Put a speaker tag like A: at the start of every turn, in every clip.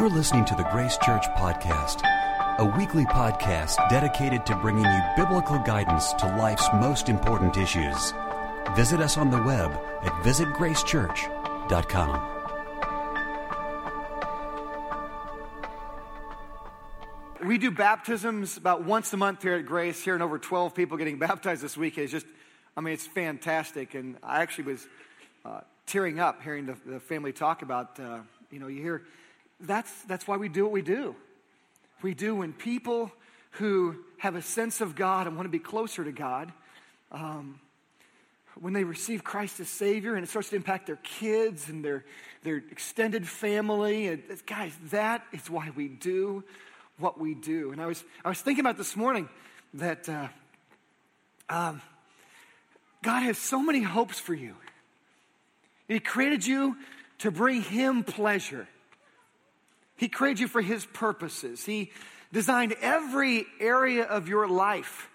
A: You're listening to the Grace Church Podcast, a weekly podcast dedicated to bringing you biblical guidance to life's most important issues. Visit us on the web at visitgracechurch.com.
B: We do baptisms about once a month here at Grace, hearing over 12 people getting baptized this week is just, I mean, it's fantastic. And I actually was uh, tearing up hearing the, the family talk about, uh, you know, you hear that's, that's why we do what we do. We do when people who have a sense of God and want to be closer to God, um, when they receive Christ as Savior and it starts to impact their kids and their, their extended family, and guys, that is why we do what we do. And I was, I was thinking about this morning that uh, um, God has so many hopes for you. He created you to bring Him pleasure. He created you for His purposes. He designed every area of your life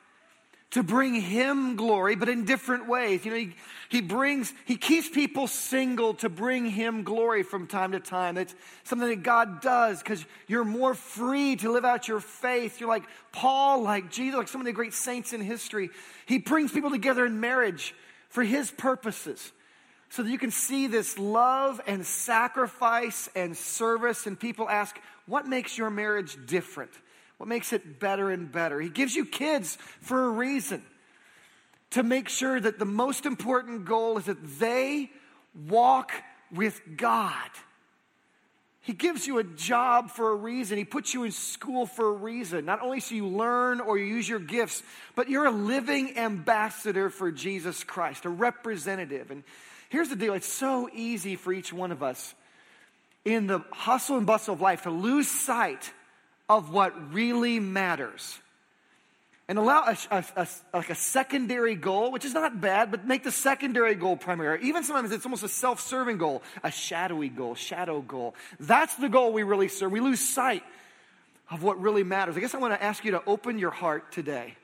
B: to bring Him glory, but in different ways. You know, He, he brings, He keeps people single to bring Him glory from time to time. That's something that God does because you're more free to live out your faith. You're like Paul, like Jesus, like some of the great saints in history. He brings people together in marriage for His purposes so that you can see this love and sacrifice and service. And people ask, what makes your marriage different? What makes it better and better? He gives you kids for a reason to make sure that the most important goal is that they walk with God. He gives you a job for a reason. He puts you in school for a reason. Not only so you learn or you use your gifts, but you're a living ambassador for Jesus Christ, a representative. And Here's the deal it's so easy for each one of us in the hustle and bustle of life to lose sight of what really matters and allow a, a, a, like a secondary goal, which is not bad, but make the secondary goal primary. Even sometimes it's almost a self serving goal, a shadowy goal, shadow goal. That's the goal we really serve. We lose sight of what really matters. I guess I want to ask you to open your heart today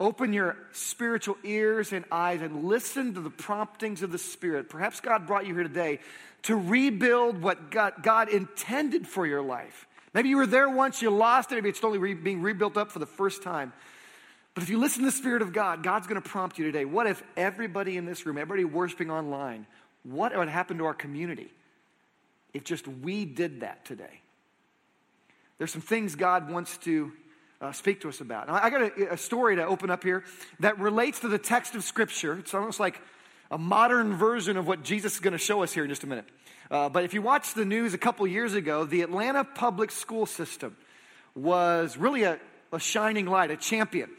B: Open your spiritual ears and eyes and listen to the promptings of the Spirit. Perhaps God brought you here today to rebuild what God, God intended for your life. Maybe you were there once, you lost it, maybe it's only re- being rebuilt up for the first time. But if you listen to the Spirit of God, God's going to prompt you today. What if everybody in this room, everybody worshiping online, what would happen to our community if just we did that today? There's some things God wants to uh, speak to us about. Now, I got a, a, story to open up here that relates to the text of Scripture. It's almost like a modern version of what Jesus is going to show us here in just a minute. Uh, but if you watched the news a couple years ago, the Atlanta public school system was really a, a shining light, a champion.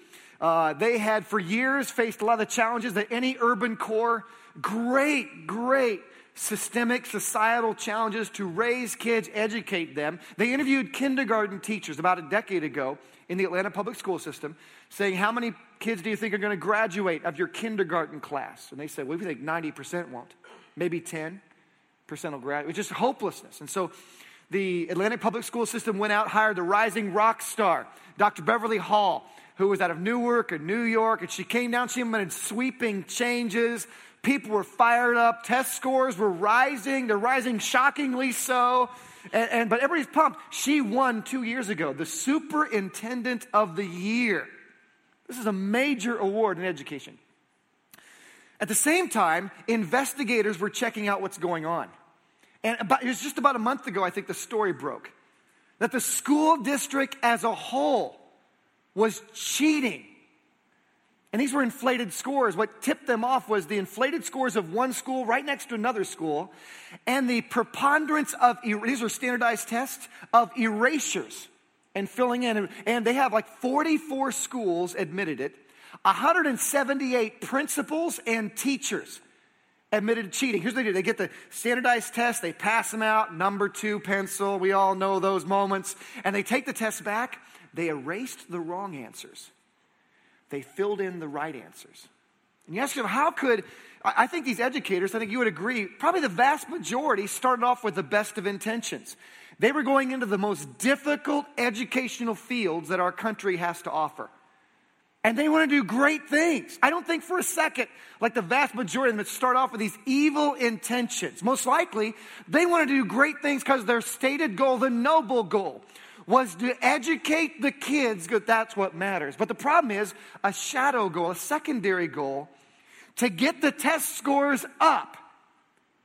B: Uh, they had for years faced a lot of the challenges that any urban core, great, great systemic societal challenges to raise kids, educate them. They interviewed kindergarten teachers about a decade ago in the Atlanta public school system saying, How many kids do you think are going to graduate of your kindergarten class? And they said, Well, we think 90% won't. Maybe 10% will graduate. It's just hopelessness. And so the Atlanta public school system went out, hired the rising rock star, Dr. Beverly Hall, who was out of Newark and New York. And she came down, she implemented sweeping changes. People were fired up. Test scores were rising. They're rising shockingly so. And, and, but everybody's pumped. She won two years ago, the Superintendent of the Year. This is a major award in education. At the same time, investigators were checking out what's going on. And about, it was just about a month ago, I think the story broke that the school district as a whole was cheating. And these were inflated scores. What tipped them off was the inflated scores of one school right next to another school, and the preponderance of, these are standardized tests, of erasures and filling in. And they have like 44 schools admitted it, 178 principals and teachers admitted cheating. Here's what they do they get the standardized test, they pass them out, number two pencil, we all know those moments, and they take the test back, they erased the wrong answers they filled in the right answers. And you ask them, how could, I think these educators, I think you would agree, probably the vast majority started off with the best of intentions. They were going into the most difficult educational fields that our country has to offer. And they want to do great things. I don't think for a second, like the vast majority of them, start off with these evil intentions. Most likely, they want to do great things because their stated goal, the noble goal, was to educate the kids that's what matters. But the problem is a shadow goal, a secondary goal, to get the test scores up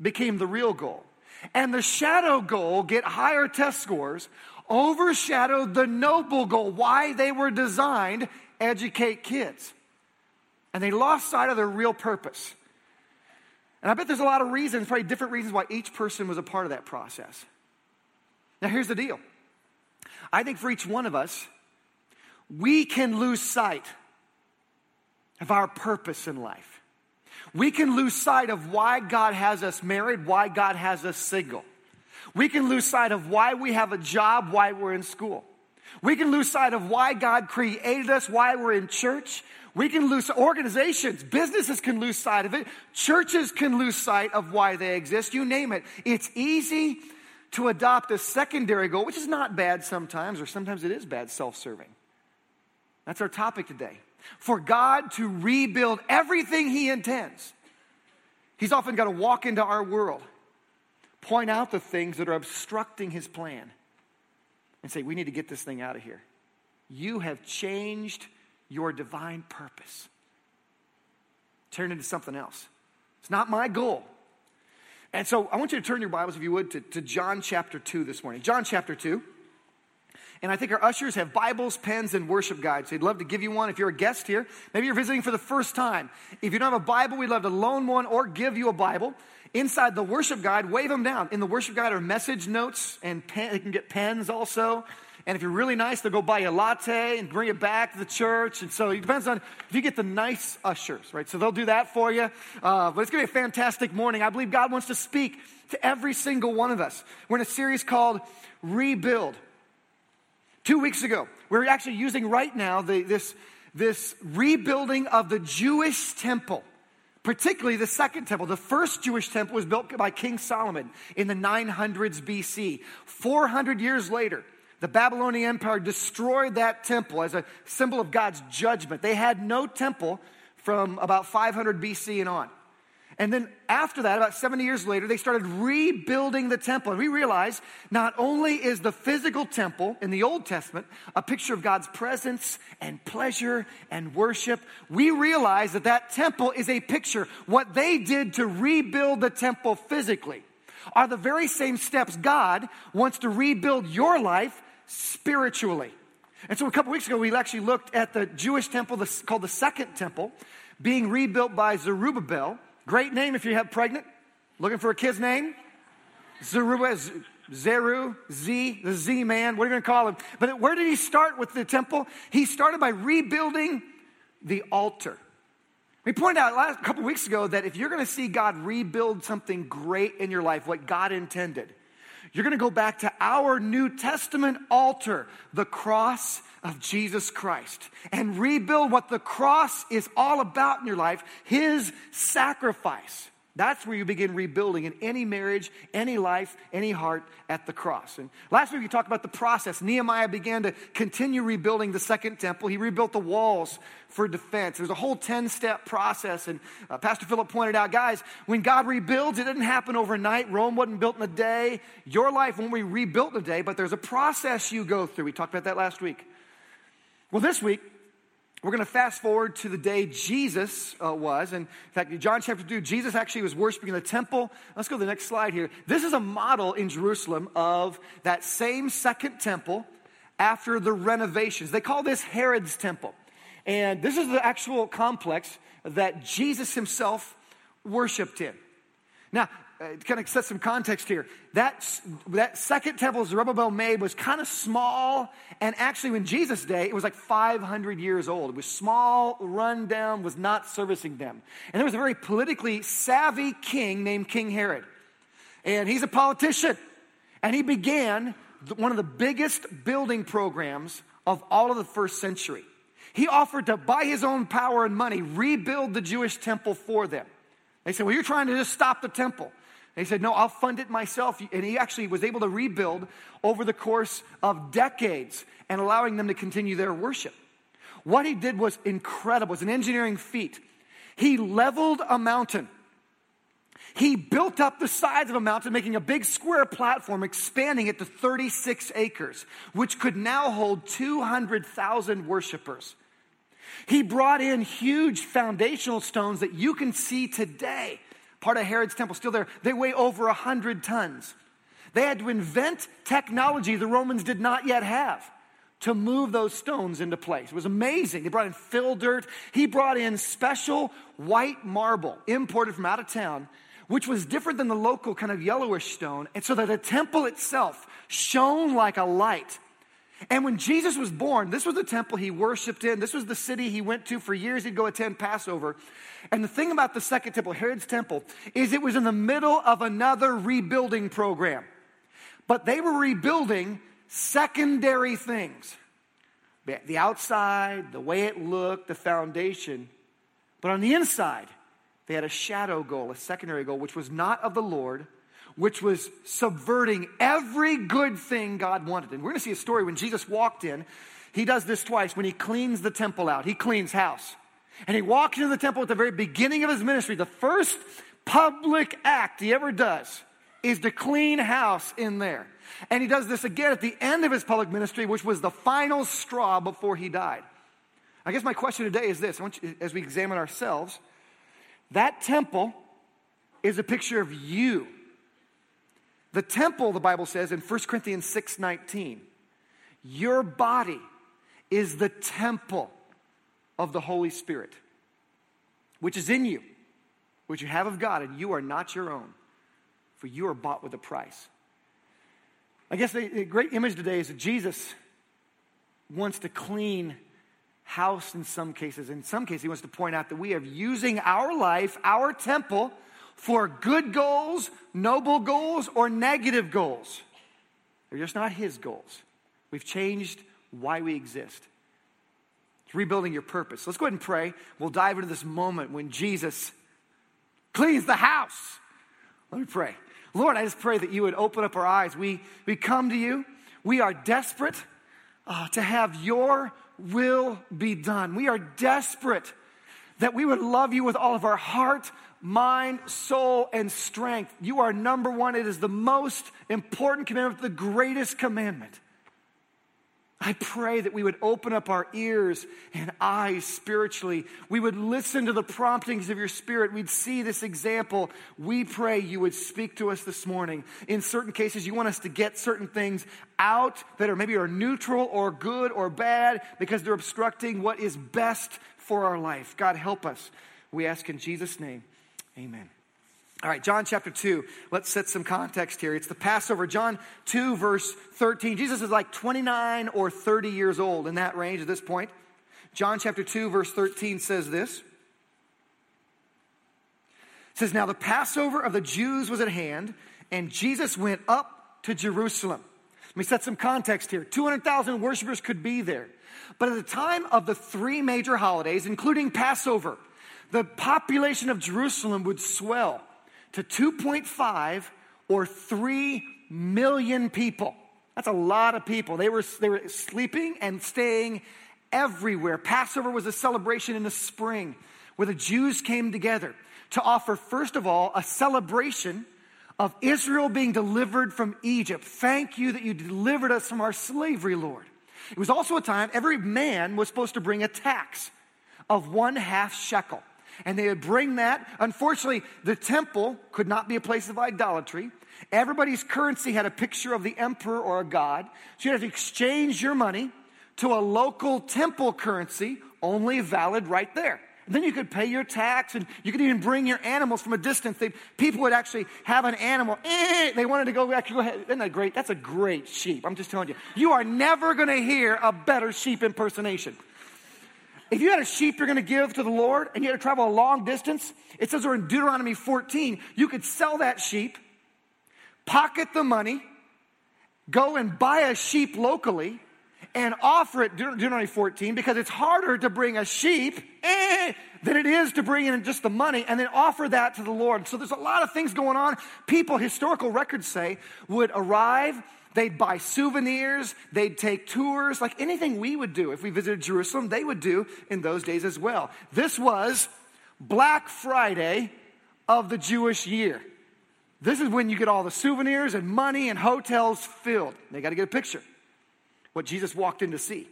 B: became the real goal. And the shadow goal, get higher test scores, overshadowed the noble goal, why they were designed, educate kids. And they lost sight of their real purpose. And I bet there's a lot of reasons, probably different reasons why each person was a part of that process. Now, here's the deal I think for each one of us, we can lose sight of our purpose in life. We can lose sight of why God has us married, why God has us single. We can lose sight of why we have a job, why we're in school. We can lose sight of why God created us, why we're in church. We can lose organizations, businesses can lose sight of it. Churches can lose sight of why they exist. You name it. It's easy to adopt a secondary goal, which is not bad sometimes, or sometimes it is bad, self serving. That's our topic today. For God to rebuild everything He intends, He's often got to walk into our world point out the things that are obstructing his plan and say, We need to get this thing out of here. You have changed your divine purpose. Turn into something else. It's not my goal. And so I want you to turn your Bibles, if you would, to, to John chapter 2 this morning. John chapter 2. And I think our ushers have Bibles, pens, and worship guides. They'd love to give you one if you're a guest here. Maybe you're visiting for the first time. If you don't have a Bible, we'd love to loan one or give you a Bible. Inside the worship guide, wave them down. In the worship guide are message notes and pen, you can get pens also. And if you're really nice, they'll go buy you a latte and bring it back to the church. And so it depends on if you get the nice ushers, right? So they'll do that for you. Uh, but it's going to be a fantastic morning. I believe God wants to speak to every single one of us. We're in a series called Rebuild. Two weeks ago, we we're actually using right now the, this, this rebuilding of the Jewish temple particularly the second temple. The first Jewish temple was built by King Solomon in the 900s BC. 400 years later, the Babylonian Empire destroyed that temple as a symbol of God's judgment. They had no temple from about 500 BC and on. And then after that, about 70 years later, they started rebuilding the temple. And we realize not only is the physical temple in the Old Testament a picture of God's presence and pleasure and worship, we realize that that temple is a picture. What they did to rebuild the temple physically are the very same steps God wants to rebuild your life spiritually. And so a couple weeks ago, we actually looked at the Jewish temple called the Second Temple being rebuilt by Zerubbabel. Great name if you have pregnant. Looking for a kid's name? Zerubbabel, Zeru, Z, the Z man, what are you going to call him? But where did he start with the temple? He started by rebuilding the altar. We pointed out last a couple weeks ago that if you're going to see God rebuild something great in your life, what God intended, you're going to go back to our New Testament altar, the cross of Jesus Christ, and rebuild what the cross is all about in your life His sacrifice. That's where you begin rebuilding in any marriage, any life, any heart at the cross. And last week we talked about the process. Nehemiah began to continue rebuilding the second temple. He rebuilt the walls for defense. There's a whole 10 step process. And uh, Pastor Philip pointed out, guys, when God rebuilds, it didn't happen overnight. Rome wasn't built in a day. Your life won't be rebuilt in a day, but there's a process you go through. We talked about that last week. Well, this week, we're going to fast forward to the day Jesus uh, was. In fact, John chapter 2, Jesus actually was worshiping in the temple. Let's go to the next slide here. This is a model in Jerusalem of that same second temple after the renovations. They call this Herod's temple. And this is the actual complex that Jesus himself worshiped in. Now, uh, kind of set some context here, that, that second temple Zerubbabel made was kind of small, and actually, in Jesus' day, it was like 500 years old. It was small, run down, was not servicing them. And there was a very politically savvy king named King Herod. And he's a politician. And he began one of the biggest building programs of all of the first century. He offered to, by his own power and money, rebuild the Jewish temple for them. They said, Well, you're trying to just stop the temple. And he said, No, I'll fund it myself. And he actually was able to rebuild over the course of decades and allowing them to continue their worship. What he did was incredible. It was an engineering feat. He leveled a mountain. He built up the sides of a mountain, making a big square platform, expanding it to 36 acres, which could now hold 200,000 worshipers. He brought in huge foundational stones that you can see today. Part of Herod's temple, still there. They weigh over 100 tons. They had to invent technology the Romans did not yet have to move those stones into place. It was amazing. They brought in fill dirt. He brought in special white marble imported from out of town which was different than the local kind of yellowish stone. And so that the temple itself shone like a light. And when Jesus was born, this was the temple he worshiped in. This was the city he went to for years. He'd go attend Passover. And the thing about the second temple, Herod's temple, is it was in the middle of another rebuilding program. But they were rebuilding secondary things the outside, the way it looked, the foundation. But on the inside, they had a shadow goal, a secondary goal, which was not of the Lord, which was subverting every good thing God wanted. And we're going to see a story when Jesus walked in. He does this twice when he cleans the temple out, he cleans house. And he walks into the temple at the very beginning of his ministry. The first public act he ever does is to clean house in there. And he does this again at the end of his public ministry, which was the final straw before he died. I guess my question today is this you, as we examine ourselves, that temple is a picture of you. The temple, the Bible says in 1 Corinthians 6 19, your body is the temple of the Holy Spirit, which is in you, which you have of God, and you are not your own, for you are bought with a price. I guess the, great image today is that Jesus wants to clean house in some cases. In some cases, he wants to point out that we are using our life, our temple, for good goals, noble goals, or negative goals. They're just not his goals. We've changed why we exist. Rebuilding your purpose. Let's go ahead and pray. We'll dive into this moment when Jesus cleans the house. Let me pray. Lord, I just pray that you would open up our eyes. We, we come to you. We are desperate uh, to have your will be done. We are desperate that we would love you with all of our heart, mind, soul, and strength. You are number one. It is the most important commandment, the greatest commandment. I pray that we would open up our ears and eyes spiritually. We would listen to the promptings of your spirit. We'd see this example. We pray you would speak to us this morning. In certain cases, you want us to get certain things out that are maybe are neutral or good or bad because they're obstructing what is best for our life. God, help us. We ask in Jesus' name. Amen. All right, John chapter 2. Let's set some context here. It's the Passover. John 2, verse 13. Jesus is like 29 or 30 years old in that range at this point. John chapter 2, verse 13 says this. It says, Now the Passover of the Jews was at hand, and Jesus went up to Jerusalem. Let me set some context here. 200,000 worshipers could be there. But at the time of the three major holidays, including Passover, the population of Jerusalem would swell to 2.5 or 3 million people. That's a lot of people. They were, they were sleeping and staying everywhere. Passover was a celebration in the spring where the Jews came together to offer, first of all, a celebration of Israel being delivered from Egypt. Thank you that you delivered us from our slavery, Lord. It was also a time every man was supposed to bring a tax of one half shekel. And they would bring that. Unfortunately, the temple could not be a place of idolatry. Everybody's currency had a picture of the emperor or a god. So you had to exchange your money to a local temple currency, only valid right there. And then you could pay your tax and you could even bring your animals from a distance. They, people would actually have an animal. Eh, they wanted to go, actually go ahead. Isn't that great? That's a great sheep. I'm just telling you. You are never going to hear a better sheep impersonation. If you had a sheep you're going to give to the Lord and you had to travel a long distance, it says we're in Deuteronomy 14, you could sell that sheep, pocket the money, go and buy a sheep locally, and offer it, Deuteronomy 14, because it's harder to bring a sheep eh, than it is to bring in just the money and then offer that to the Lord. So there's a lot of things going on. People, historical records say, would arrive, they'd buy souvenirs, they'd take tours, like anything we would do if we visited Jerusalem, they would do in those days as well. This was Black Friday of the Jewish year. This is when you get all the souvenirs and money and hotels filled. They got to get a picture what Jesus walked in to see.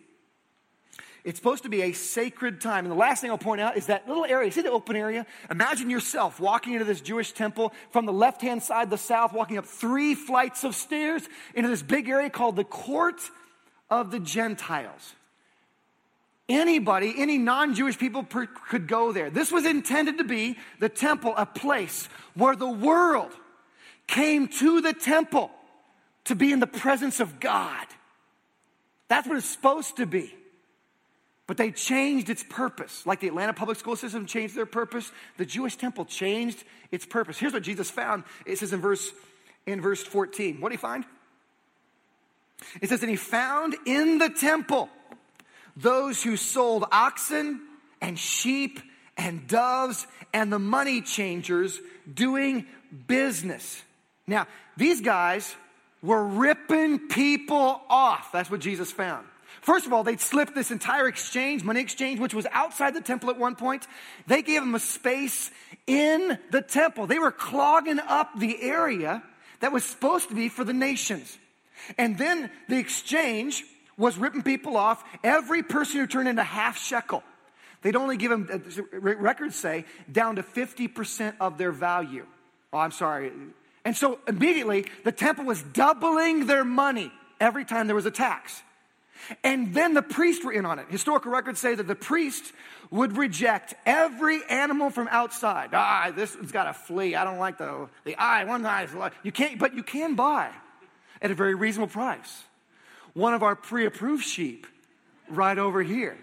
B: It's supposed to be a sacred time. And the last thing I'll point out is that little area. See the open area? Imagine yourself walking into this Jewish temple from the left hand side, the south, walking up three flights of stairs into this big area called the Court of the Gentiles. Anybody, any non Jewish people per, could go there. This was intended to be the temple, a place where the world came to the temple to be in the presence of God. That's what it's supposed to be. But they changed its purpose. Like the Atlanta public school system changed their purpose, the Jewish temple changed its purpose. Here's what Jesus found. It says in verse in verse 14. What did he find? It says, and he found in the temple those who sold oxen and sheep and doves and the money changers doing business. Now, these guys were ripping people off. That's what Jesus found. First of all, they'd slipped this entire exchange, money exchange, which was outside the temple at one point. They gave them a space in the temple. They were clogging up the area that was supposed to be for the nations. And then the exchange was ripping people off. Every person who turned into half shekel, they'd only give them, uh, records say, down to 50% of their value. Oh, I'm sorry, and so immediately the temple was doubling their money every time there was a tax. And then the priests were in on it. Historical records say that the priests would reject every animal from outside. Ah, this one's got a flea. I don't like the, the eye. One eye is like, you can't, but you can buy at a very reasonable price. One of our pre-approved sheep right over here.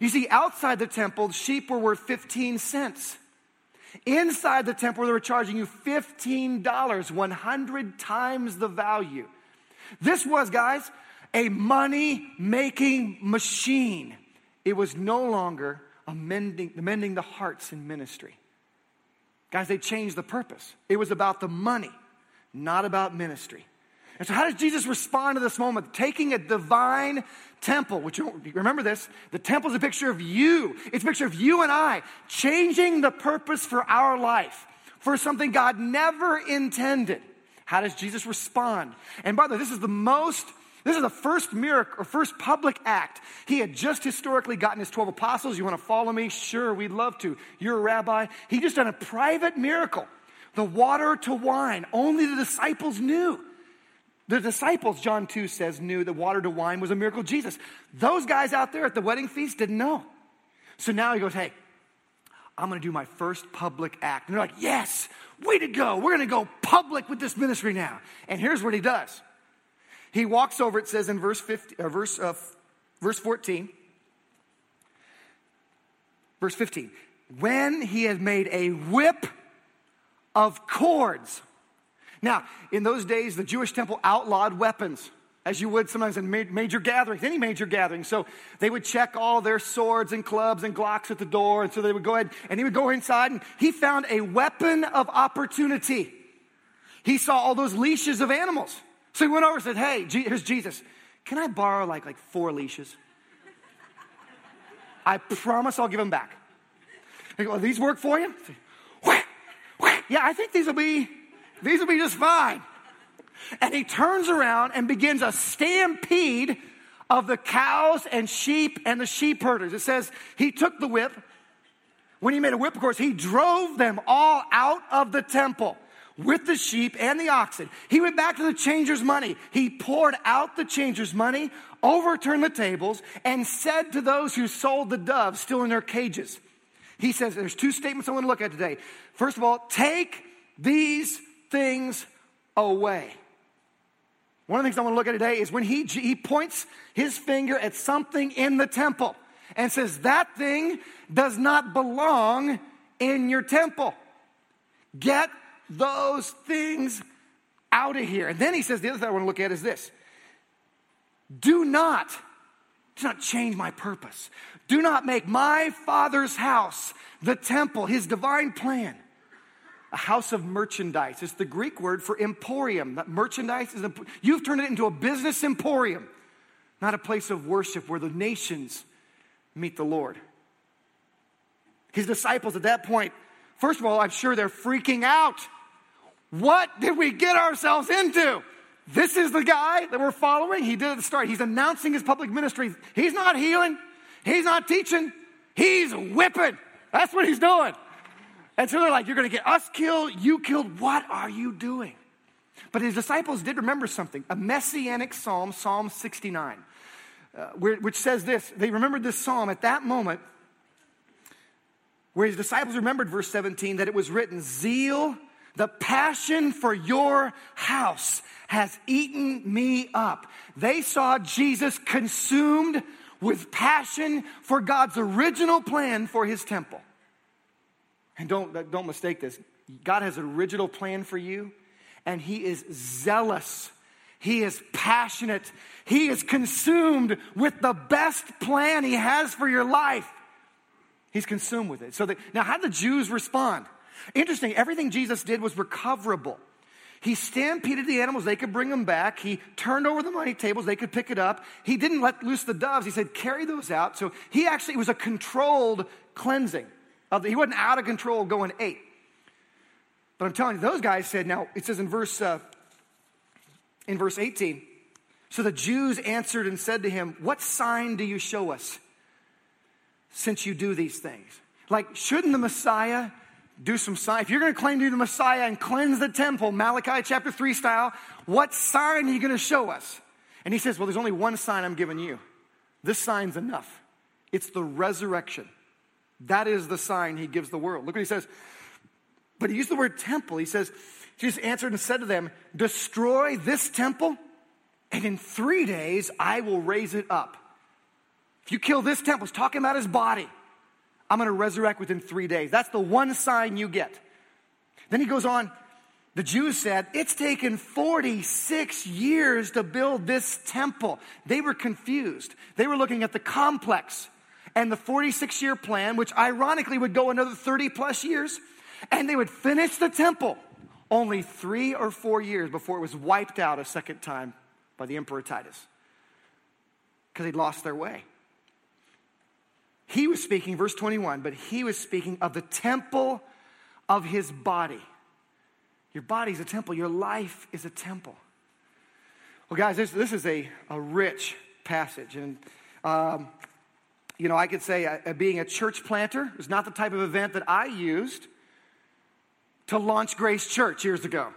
B: You see, outside the temple, sheep were worth 15 cents. Inside the temple, they were charging you $15, 100 times the value. This was, guys, a money making machine. It was no longer amending, amending the hearts in ministry. Guys, they changed the purpose. It was about the money, not about ministry. And so, how does Jesus respond to this moment? Taking a divine temple, which remember this, the temple is a picture of you. It's a picture of you and I changing the purpose for our life for something God never intended. How does Jesus respond? And by the way, this is the most, this is the first miracle or first public act. He had just historically gotten his 12 apostles. You want to follow me? Sure, we'd love to. You're a rabbi. He just done a private miracle. The water to wine. Only the disciples knew. The disciples, John 2 says, knew that water to wine was a miracle Jesus. Those guys out there at the wedding feast didn't know. So now he goes, Hey, I'm going to do my first public act. And they're like, Yes, way to go. We're going to go public with this ministry now. And here's what he does he walks over, it says in verse, 50, uh, verse, uh, verse 14, verse 15, when he had made a whip of cords now, in those days, the Jewish temple outlawed weapons, as you would sometimes in major gatherings, any major gathering. So they would check all their swords and clubs and Glocks at the door. And so they would go ahead and he would go inside and he found a weapon of opportunity. He saw all those leashes of animals. So he went over and said, Hey, here's Jesus. Can I borrow like, like four leashes? I promise I'll give them back. Go, these work for you? Yeah, I think these will be these will be just fine. And he turns around and begins a stampede of the cows and sheep and the sheep herders. It says he took the whip. When he made a whip, of course, he drove them all out of the temple with the sheep and the oxen. He went back to the changer's money. He poured out the changer's money, overturned the tables, and said to those who sold the doves still in their cages, He says, There's two statements I want to look at today. First of all, take these things away. One of the things I want to look at today is when he, he points his finger at something in the temple and says, That thing does not belong in your temple. Get those things out of here. And then he says, The other thing I want to look at is this do not Do not change my purpose. Do not make my Father's house, the temple, his divine plan, a house of merchandise. It's the Greek word for emporium. That merchandise is, you've turned it into a business emporium, not a place of worship where the nations meet the Lord. His disciples at that point, first of all, I'm sure they're freaking out. What did we get ourselves into? This is the guy that we're following. He did at the start. He's announcing his public ministry. He's not healing, he's not teaching, he's whipping. That's what he's doing. And so they're like, You're going to get us killed, you killed. What are you doing? But his disciples did remember something a messianic psalm, Psalm 69, uh, which says this. They remembered this psalm at that moment where his disciples remembered, verse 17, that it was written, Zeal the passion for your house has eaten me up. They saw Jesus consumed with passion for God's original plan for his temple. And don't, don't mistake this. God has an original plan for you, and he is zealous. He is passionate. He is consumed with the best plan he has for your life. He's consumed with it. So the, now, how did the Jews respond? Interesting, everything Jesus did was recoverable. He stampeded the animals, they could bring them back. He turned over the money tables, they could pick it up. He didn't let loose the doves, he said, carry those out. So he actually, it was a controlled cleansing. The, he wasn't out of control going eight. But I'm telling you, those guys said, now it says in verse, uh, in verse 18, so the Jews answered and said to him, What sign do you show us since you do these things? Like, shouldn't the Messiah do some sign. If you're going to claim to be the Messiah and cleanse the temple, Malachi chapter 3 style, what sign are you going to show us? And he says, Well, there's only one sign I'm giving you. This sign's enough. It's the resurrection. That is the sign he gives the world. Look what he says. But he used the word temple. He says, Jesus answered and said to them, Destroy this temple, and in three days I will raise it up. If you kill this temple, he's talking about his body. I'm going to resurrect within three days. That's the one sign you get. Then he goes on. The Jews said, It's taken 46 years to build this temple. They were confused. They were looking at the complex and the 46 year plan, which ironically would go another 30 plus years, and they would finish the temple only three or four years before it was wiped out a second time by the Emperor Titus because they'd lost their way. He was speaking, verse 21, but he was speaking of the temple of his body. Your body's a temple, your life is a temple. Well, guys, this, this is a, a rich passage. And, um, you know, I could say uh, being a church planter is not the type of event that I used to launch Grace Church years ago.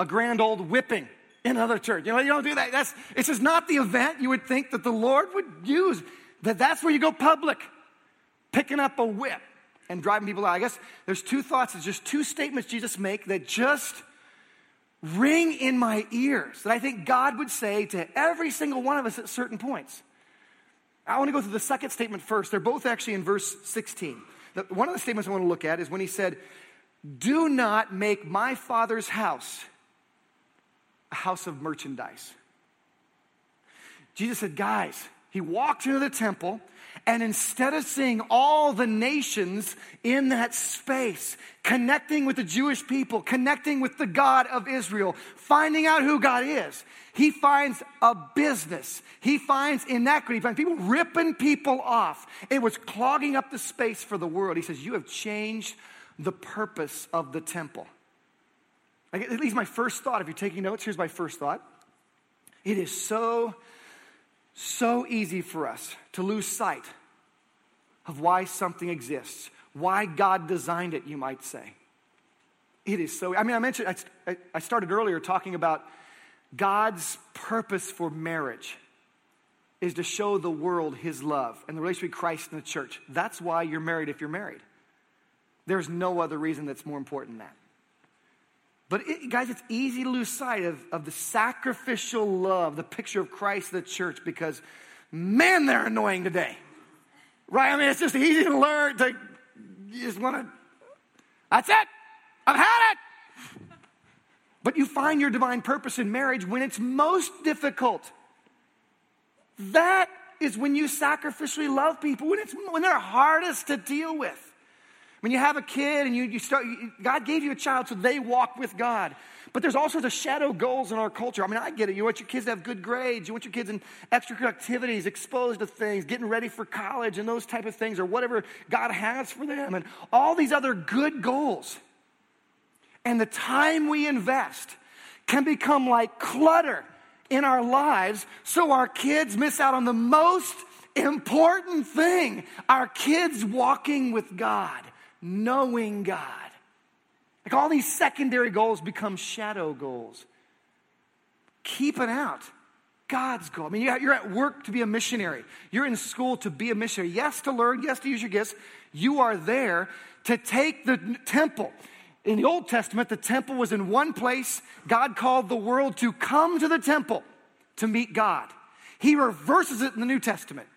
B: A grand old whipping in another church. You know, you don't do that. That's, this is not the event you would think that the Lord would use. That that's where you go public picking up a whip and driving people out. I guess there's two thoughts, it's just two statements Jesus make that just ring in my ears that I think God would say to every single one of us at certain points. I want to go through the second statement first. They're both actually in verse 16. one of the statements I want to look at is when he said, Do not make my father's house a house of merchandise. Jesus said, Guys, he walked into the temple and instead of seeing all the nations in that space, connecting with the Jewish people, connecting with the God of Israel, finding out who God is, he finds a business. He finds inequity. He finds people ripping people off. It was clogging up the space for the world. He says, You have changed the purpose of the temple. At least my first thought, if you're taking notes, here's my first thought. It is so so easy for us to lose sight of why something exists, why God designed it, you might say. It is so, I mean, I mentioned, I, I started earlier talking about God's purpose for marriage is to show the world his love and the relationship between Christ and the church. That's why you're married if you're married. There's no other reason that's more important than that. But it, guys, it's easy to lose sight of, of the sacrificial love, the picture of Christ, the church, because man, they're annoying today. Right? I mean, it's just easy to learn to just want to, that's it. I've had it. But you find your divine purpose in marriage when it's most difficult. That is when you sacrificially love people, when, it's, when they're hardest to deal with. When you have a kid and you, you start, God gave you a child so they walk with God. But there's all sorts of shadow goals in our culture. I mean, I get it. You want your kids to have good grades. You want your kids in extracurricular activities, exposed to things, getting ready for college and those type of things, or whatever God has for them, and all these other good goals. And the time we invest can become like clutter in our lives, so our kids miss out on the most important thing our kids walking with God knowing God. Like all these secondary goals become shadow goals. Keeping out God's goal. I mean, you're at work to be a missionary, you're in school to be a missionary. Yes, to learn, yes, to use your gifts. You are there to take the temple. In the Old Testament, the temple was in one place. God called the world to come to the temple to meet God. He reverses it in the New Testament.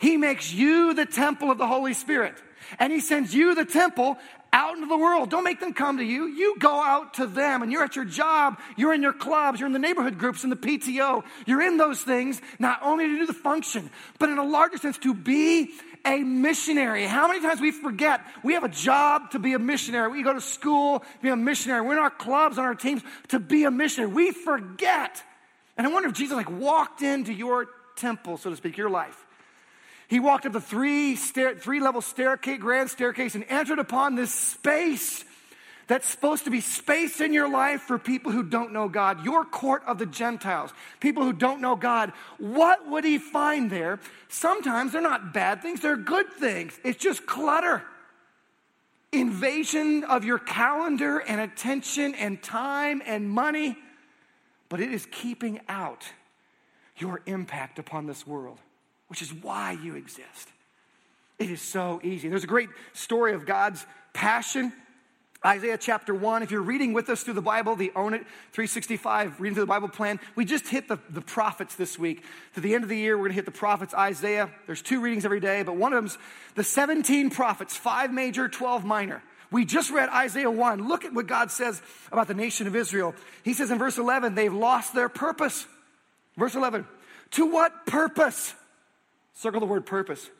B: He makes you the temple of the Holy Spirit and he sends you, the temple, out into the world. Don't make them come to you. You go out to them, and you're at your job, you're in your clubs, you're in the neighborhood groups, in the PTO. You're in those things not only to do the function, but in a larger sense to be a missionary. How many times we forget we have a job to be a missionary? We go to school to be a missionary. We're in our clubs, on our teams to be a missionary. We forget. And I wonder if Jesus like walked into your temple, so to speak, your life he walked up the three, stair, three level staircase, grand staircase, and entered upon this space that's supposed to be space in your life for people who don't know God, your court of the Gentiles, people who don't know God. What would he find there? Sometimes they're not bad things, they're good things. It's just clutter, invasion of your calendar and attention and time and money, but it is keeping out your impact upon this world which is why you exist. It is so easy. There's a great story of God's passion. Isaiah chapter 1. If you're reading with us through the Bible, the Own It 365 reading through the Bible plan, we just hit the, the prophets this week. To the end of the year, we're going to hit the prophets, Isaiah. There's two readings every day, but one of them's the 17 prophets, five major, 12 minor. We just read Isaiah 1. Look at what God says about the nation of Israel. He says in verse 11, they've lost their purpose. Verse 11, to what purpose? Circle the word purpose.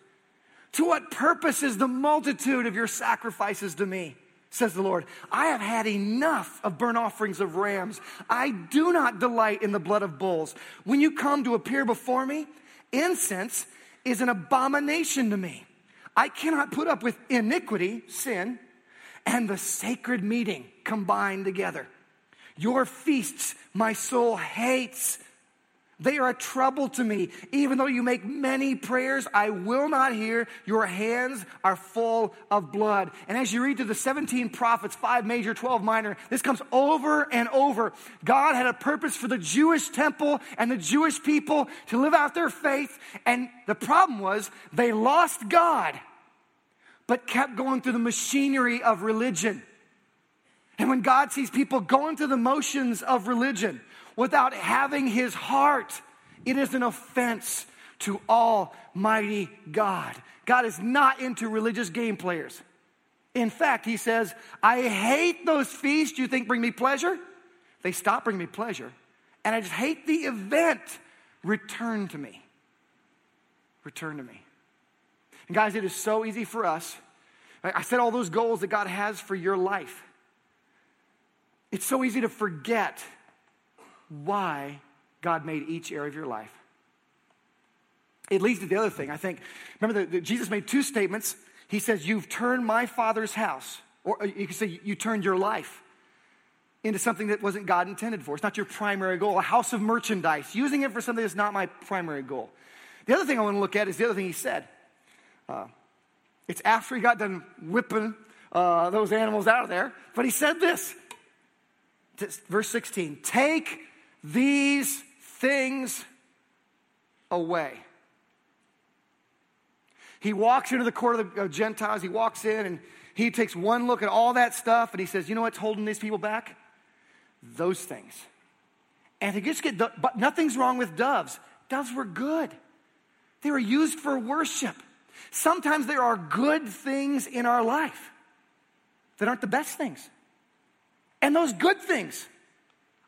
B: To what purpose is the multitude of your sacrifices to me? Says the Lord. I have had enough of burnt offerings of rams. I do not delight in the blood of bulls. When you come to appear before me, incense is an abomination to me. I cannot put up with iniquity, sin, and the sacred meeting combined together. Your feasts my soul hates. They are a trouble to me. Even though you make many prayers, I will not hear. Your hands are full of blood. And as you read through the 17 prophets, five major, 12 minor, this comes over and over. God had a purpose for the Jewish temple and the Jewish people to live out their faith. And the problem was they lost God, but kept going through the machinery of religion. And when God sees people going through the motions of religion, without having his heart, it is an offense to Almighty God. God is not into religious game players. In fact, he says, I hate those feasts you think bring me pleasure. They stop bringing me pleasure. And I just hate the event. Return to me. Return to me. And guys, it is so easy for us. I said all those goals that God has for your life. It's so easy to forget why God made each area of your life. It leads to the other thing. I think, remember that Jesus made two statements. He says, You've turned my father's house, or you can say, You turned your life into something that wasn't God intended for. It's not your primary goal. A house of merchandise, using it for something that's not my primary goal. The other thing I want to look at is the other thing he said. Uh, it's after he got done whipping uh, those animals out of there, but he said this. Verse 16 Take these things away. He walks into the court of the Gentiles, he walks in and he takes one look at all that stuff and he says, You know what's holding these people back? Those things. And he gets get, but nothing's wrong with doves. Doves were good, they were used for worship. Sometimes there are good things in our life that aren't the best things. And those good things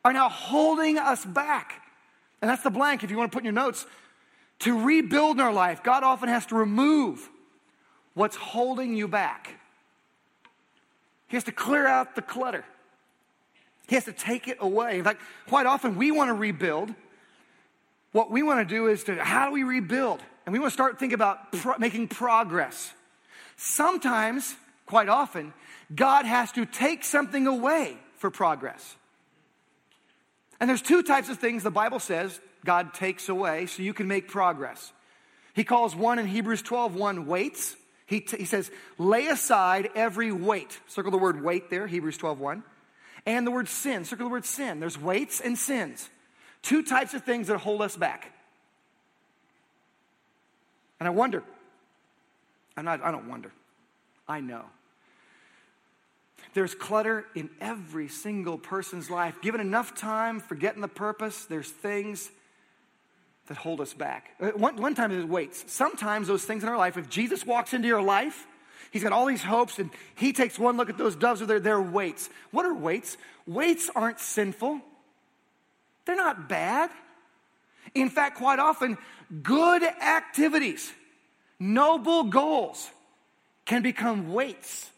B: are now holding us back. And that's the blank if you want to put in your notes. To rebuild in our life, God often has to remove what's holding you back. He has to clear out the clutter. He has to take it away. In fact, quite often we want to rebuild. What we want to do is to, how do we rebuild? And we want to start thinking about pro- making progress. Sometimes, quite often, God has to take something away for progress. And there's two types of things the Bible says God takes away so you can make progress. He calls one in Hebrews 12, 1 weights. He, t- he says, lay aside every weight. Circle the word weight there, Hebrews 12, 1. And the word sin. Circle the word sin. There's weights and sins. Two types of things that hold us back. And I wonder, I'm not, I don't wonder, I know. There's clutter in every single person's life. Given enough time, forgetting the purpose, there's things that hold us back. Uh, one, one time it weights. Sometimes those things in our life, if Jesus walks into your life, he's got all these hopes and he takes one look at those doves with their, their weights. What are weights? Weights aren't sinful, they're not bad. In fact, quite often, good activities, noble goals can become weights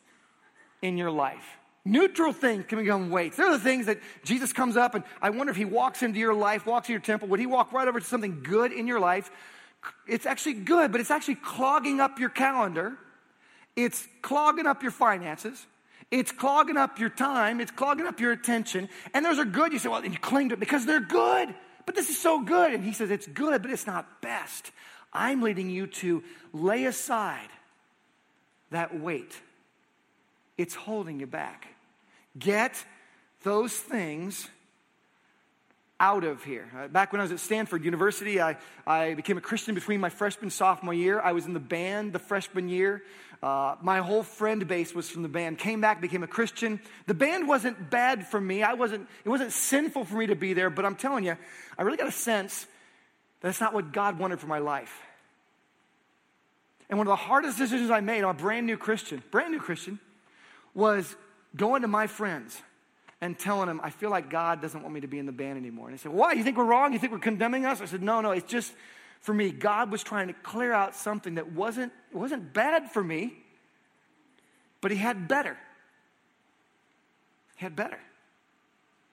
B: in your life. Neutral things can become weights. They're the things that Jesus comes up, and I wonder if he walks into your life, walks into your temple, would he walk right over to something good in your life? It's actually good, but it's actually clogging up your calendar. It's clogging up your finances. It's clogging up your time. It's clogging up your attention. And those are good. You say, well, you cling to it because they're good. But this is so good. And he says, it's good, but it's not best. I'm leading you to lay aside that weight it's holding you back. Get those things out of here. Uh, back when I was at Stanford University, I, I became a Christian between my freshman sophomore year. I was in the band the freshman year. Uh, my whole friend base was from the band. Came back, became a Christian. The band wasn't bad for me. I wasn't, it wasn't sinful for me to be there, but I'm telling you, I really got a sense that it's not what God wanted for my life. And one of the hardest decisions I made, I'm a brand new Christian, brand new Christian, was going to my friends and telling them, I feel like God doesn't want me to be in the band anymore. And they said, Why? You think we're wrong? You think we're condemning us? I said, No, no, it's just for me. God was trying to clear out something that wasn't, wasn't bad for me, but He had better. He had better.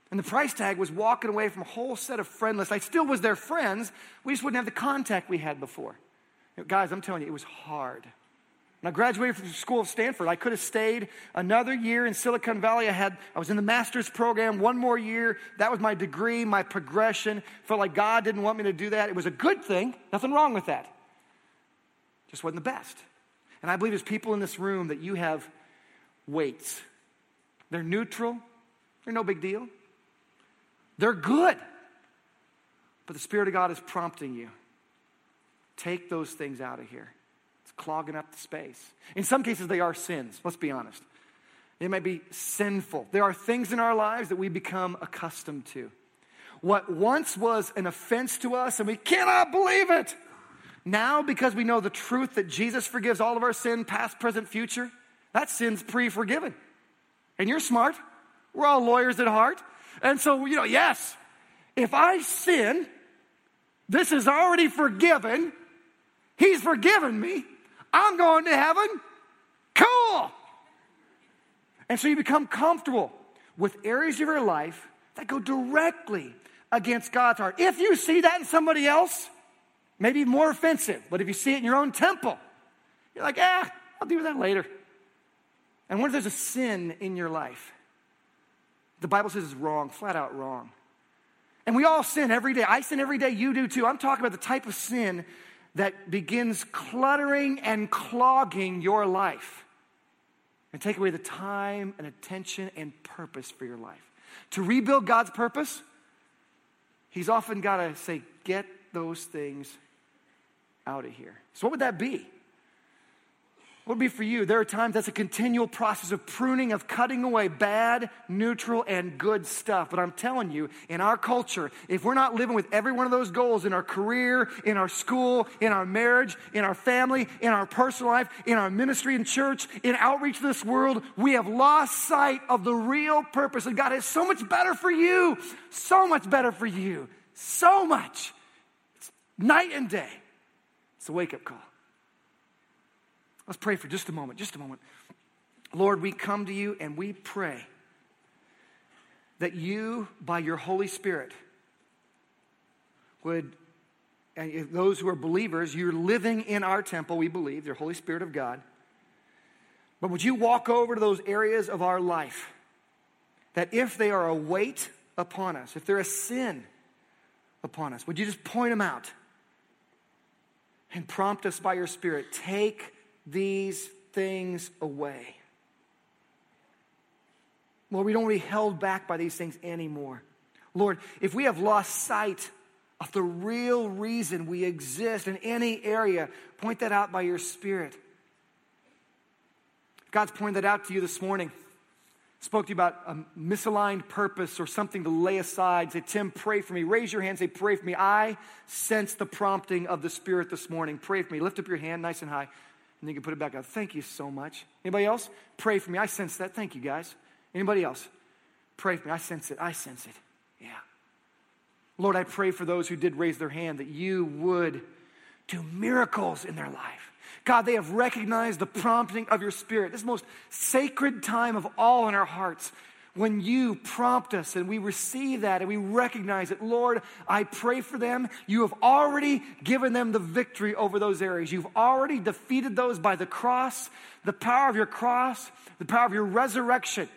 B: And the price tag was walking away from a whole set of friendless. I still was their friends. We just wouldn't have the contact we had before. Guys, I'm telling you, it was hard. I graduated from the school of Stanford, I could have stayed another year in Silicon Valley. I had I was in the master's program, one more year. That was my degree, my progression. Felt like God didn't want me to do that. It was a good thing. Nothing wrong with that. Just wasn't the best. And I believe there's people in this room that you have weights. They're neutral. They're no big deal. They're good. But the Spirit of God is prompting you. Take those things out of here clogging up the space. In some cases, they are sins, let's be honest. They might be sinful. There are things in our lives that we become accustomed to. What once was an offense to us, and we cannot believe it, now because we know the truth that Jesus forgives all of our sin, past, present, future, that sin's pre forgiven. And you're smart. We're all lawyers at heart. And so, you know, yes, if I sin, this is already forgiven. He's forgiven me. I'm going to heaven. Cool. And so you become comfortable with areas of your life that go directly against God's heart. If you see that in somebody else, maybe more offensive, but if you see it in your own temple, you're like, ah, I'll deal with that later. And what if there's a sin in your life? The Bible says it's wrong, flat out wrong. And we all sin every day. I sin every day, you do too. I'm talking about the type of sin that begins cluttering and clogging your life and take away the time and attention and purpose for your life. To rebuild God's purpose, He's often got to say, get those things out of here. So, what would that be? Would be for you? There are times that's a continual process of pruning, of cutting away bad, neutral, and good stuff. But I'm telling you, in our culture, if we're not living with every one of those goals in our career, in our school, in our marriage, in our family, in our personal life, in our ministry and church, in outreach to this world, we have lost sight of the real purpose. And God has so much better for you, so much better for you, so much. It's night and day. It's a wake up call. Let's pray for just a moment, just a moment. Lord, we come to you and we pray that you, by your Holy Spirit, would, and those who are believers, you're living in our temple, we believe, the Holy Spirit of God. But would you walk over to those areas of our life that if they are a weight upon us, if they're a sin upon us, would you just point them out and prompt us by your Spirit? Take these things away. Lord, we don't want to be held back by these things anymore. Lord, if we have lost sight of the real reason we exist in any area, point that out by your Spirit. God's pointed that out to you this morning. Spoke to you about a misaligned purpose or something to lay aside. Say, Tim, pray for me. Raise your hand, say, pray for me. I sense the prompting of the Spirit this morning. Pray for me. Lift up your hand nice and high, and you can put it back up. Thank you so much. Anybody else? Pray for me. I sense that. Thank you, guys. Anybody else? Pray for me. I sense it. I sense it. Yeah. Lord, I pray for those who did raise their hand that you would do miracles in their life. God, they have recognized the prompting of your spirit. This most sacred time of all in our hearts when you prompt us and we receive that and we recognize it. Lord, I pray for them. You have already given them the victory over those areas. You've already defeated those by the cross, the power of your cross, the power of your resurrection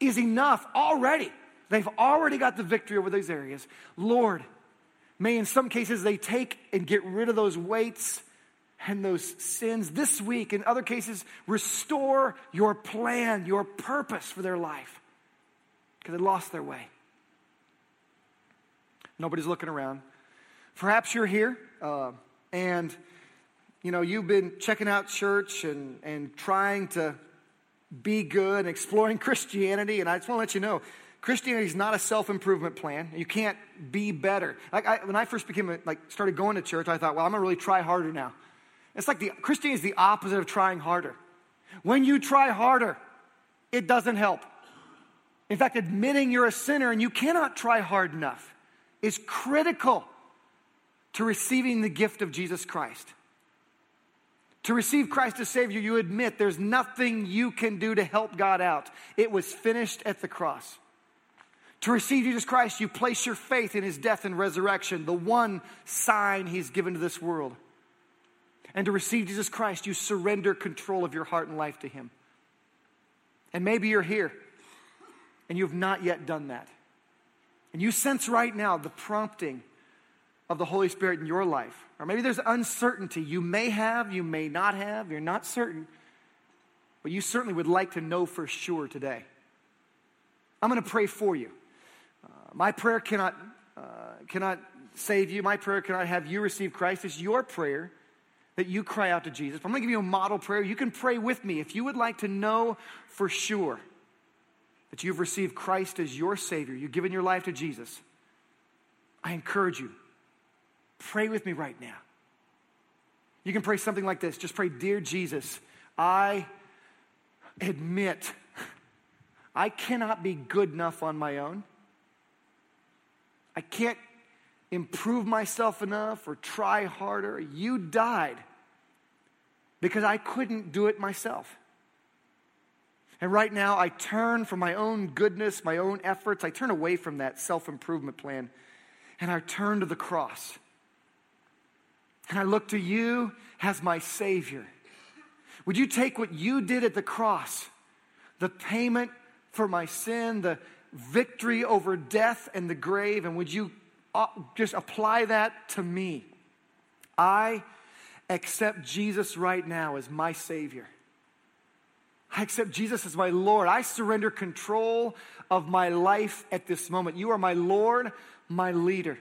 B: is enough already. They've already got the victory over those areas. Lord, may in some cases they take and get rid of those weights and those sins this week. In other cases, restore your plan, your purpose for their life because they lost their way. Nobody's looking around. Perhaps you're here uh, and you know you've been checking out church and, and trying to be good and exploring Christianity. And I just want to let you know Christianity is not a self improvement plan. You can't be better. Like I, when I first became a, like started going to church, I thought, well, I'm gonna really try harder now. It's like the Christianity is the opposite of trying harder. When you try harder, it doesn't help. In fact, admitting you're a sinner and you cannot try hard enough is critical to receiving the gift of Jesus Christ. To receive Christ as Savior, you admit there's nothing you can do to help God out. It was finished at the cross. To receive Jesus Christ, you place your faith in his death and resurrection, the one sign he's given to this world. And to receive Jesus Christ, you surrender control of your heart and life to him. And maybe you're here and you have not yet done that. And you sense right now the prompting of the Holy Spirit in your life. Or maybe there's uncertainty. You may have, you may not have, you're not certain, but you certainly would like to know for sure today. I'm going to pray for you. Uh, my prayer cannot, uh, cannot save you. My prayer cannot have you receive Christ. It's your prayer that you cry out to Jesus. I'm going to give you a model prayer. You can pray with me if you would like to know for sure that you've received Christ as your Savior. You've given your life to Jesus. I encourage you Pray with me right now. You can pray something like this just pray, Dear Jesus, I admit I cannot be good enough on my own. I can't improve myself enough or try harder. You died because I couldn't do it myself. And right now, I turn from my own goodness, my own efforts. I turn away from that self improvement plan and I turn to the cross. And I look to you as my Savior. Would you take what you did at the cross, the payment for my sin, the victory over death and the grave, and would you uh, just apply that to me? I accept Jesus right now as my Savior. I accept Jesus as my Lord. I surrender control of my life at this moment. You are my Lord, my leader.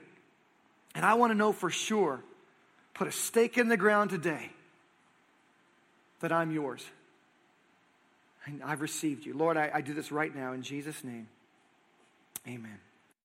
B: And I want to know for sure put a stake in the ground today that I'm yours. And I've received you. Lord, I, I do this right now in Jesus' name. Amen.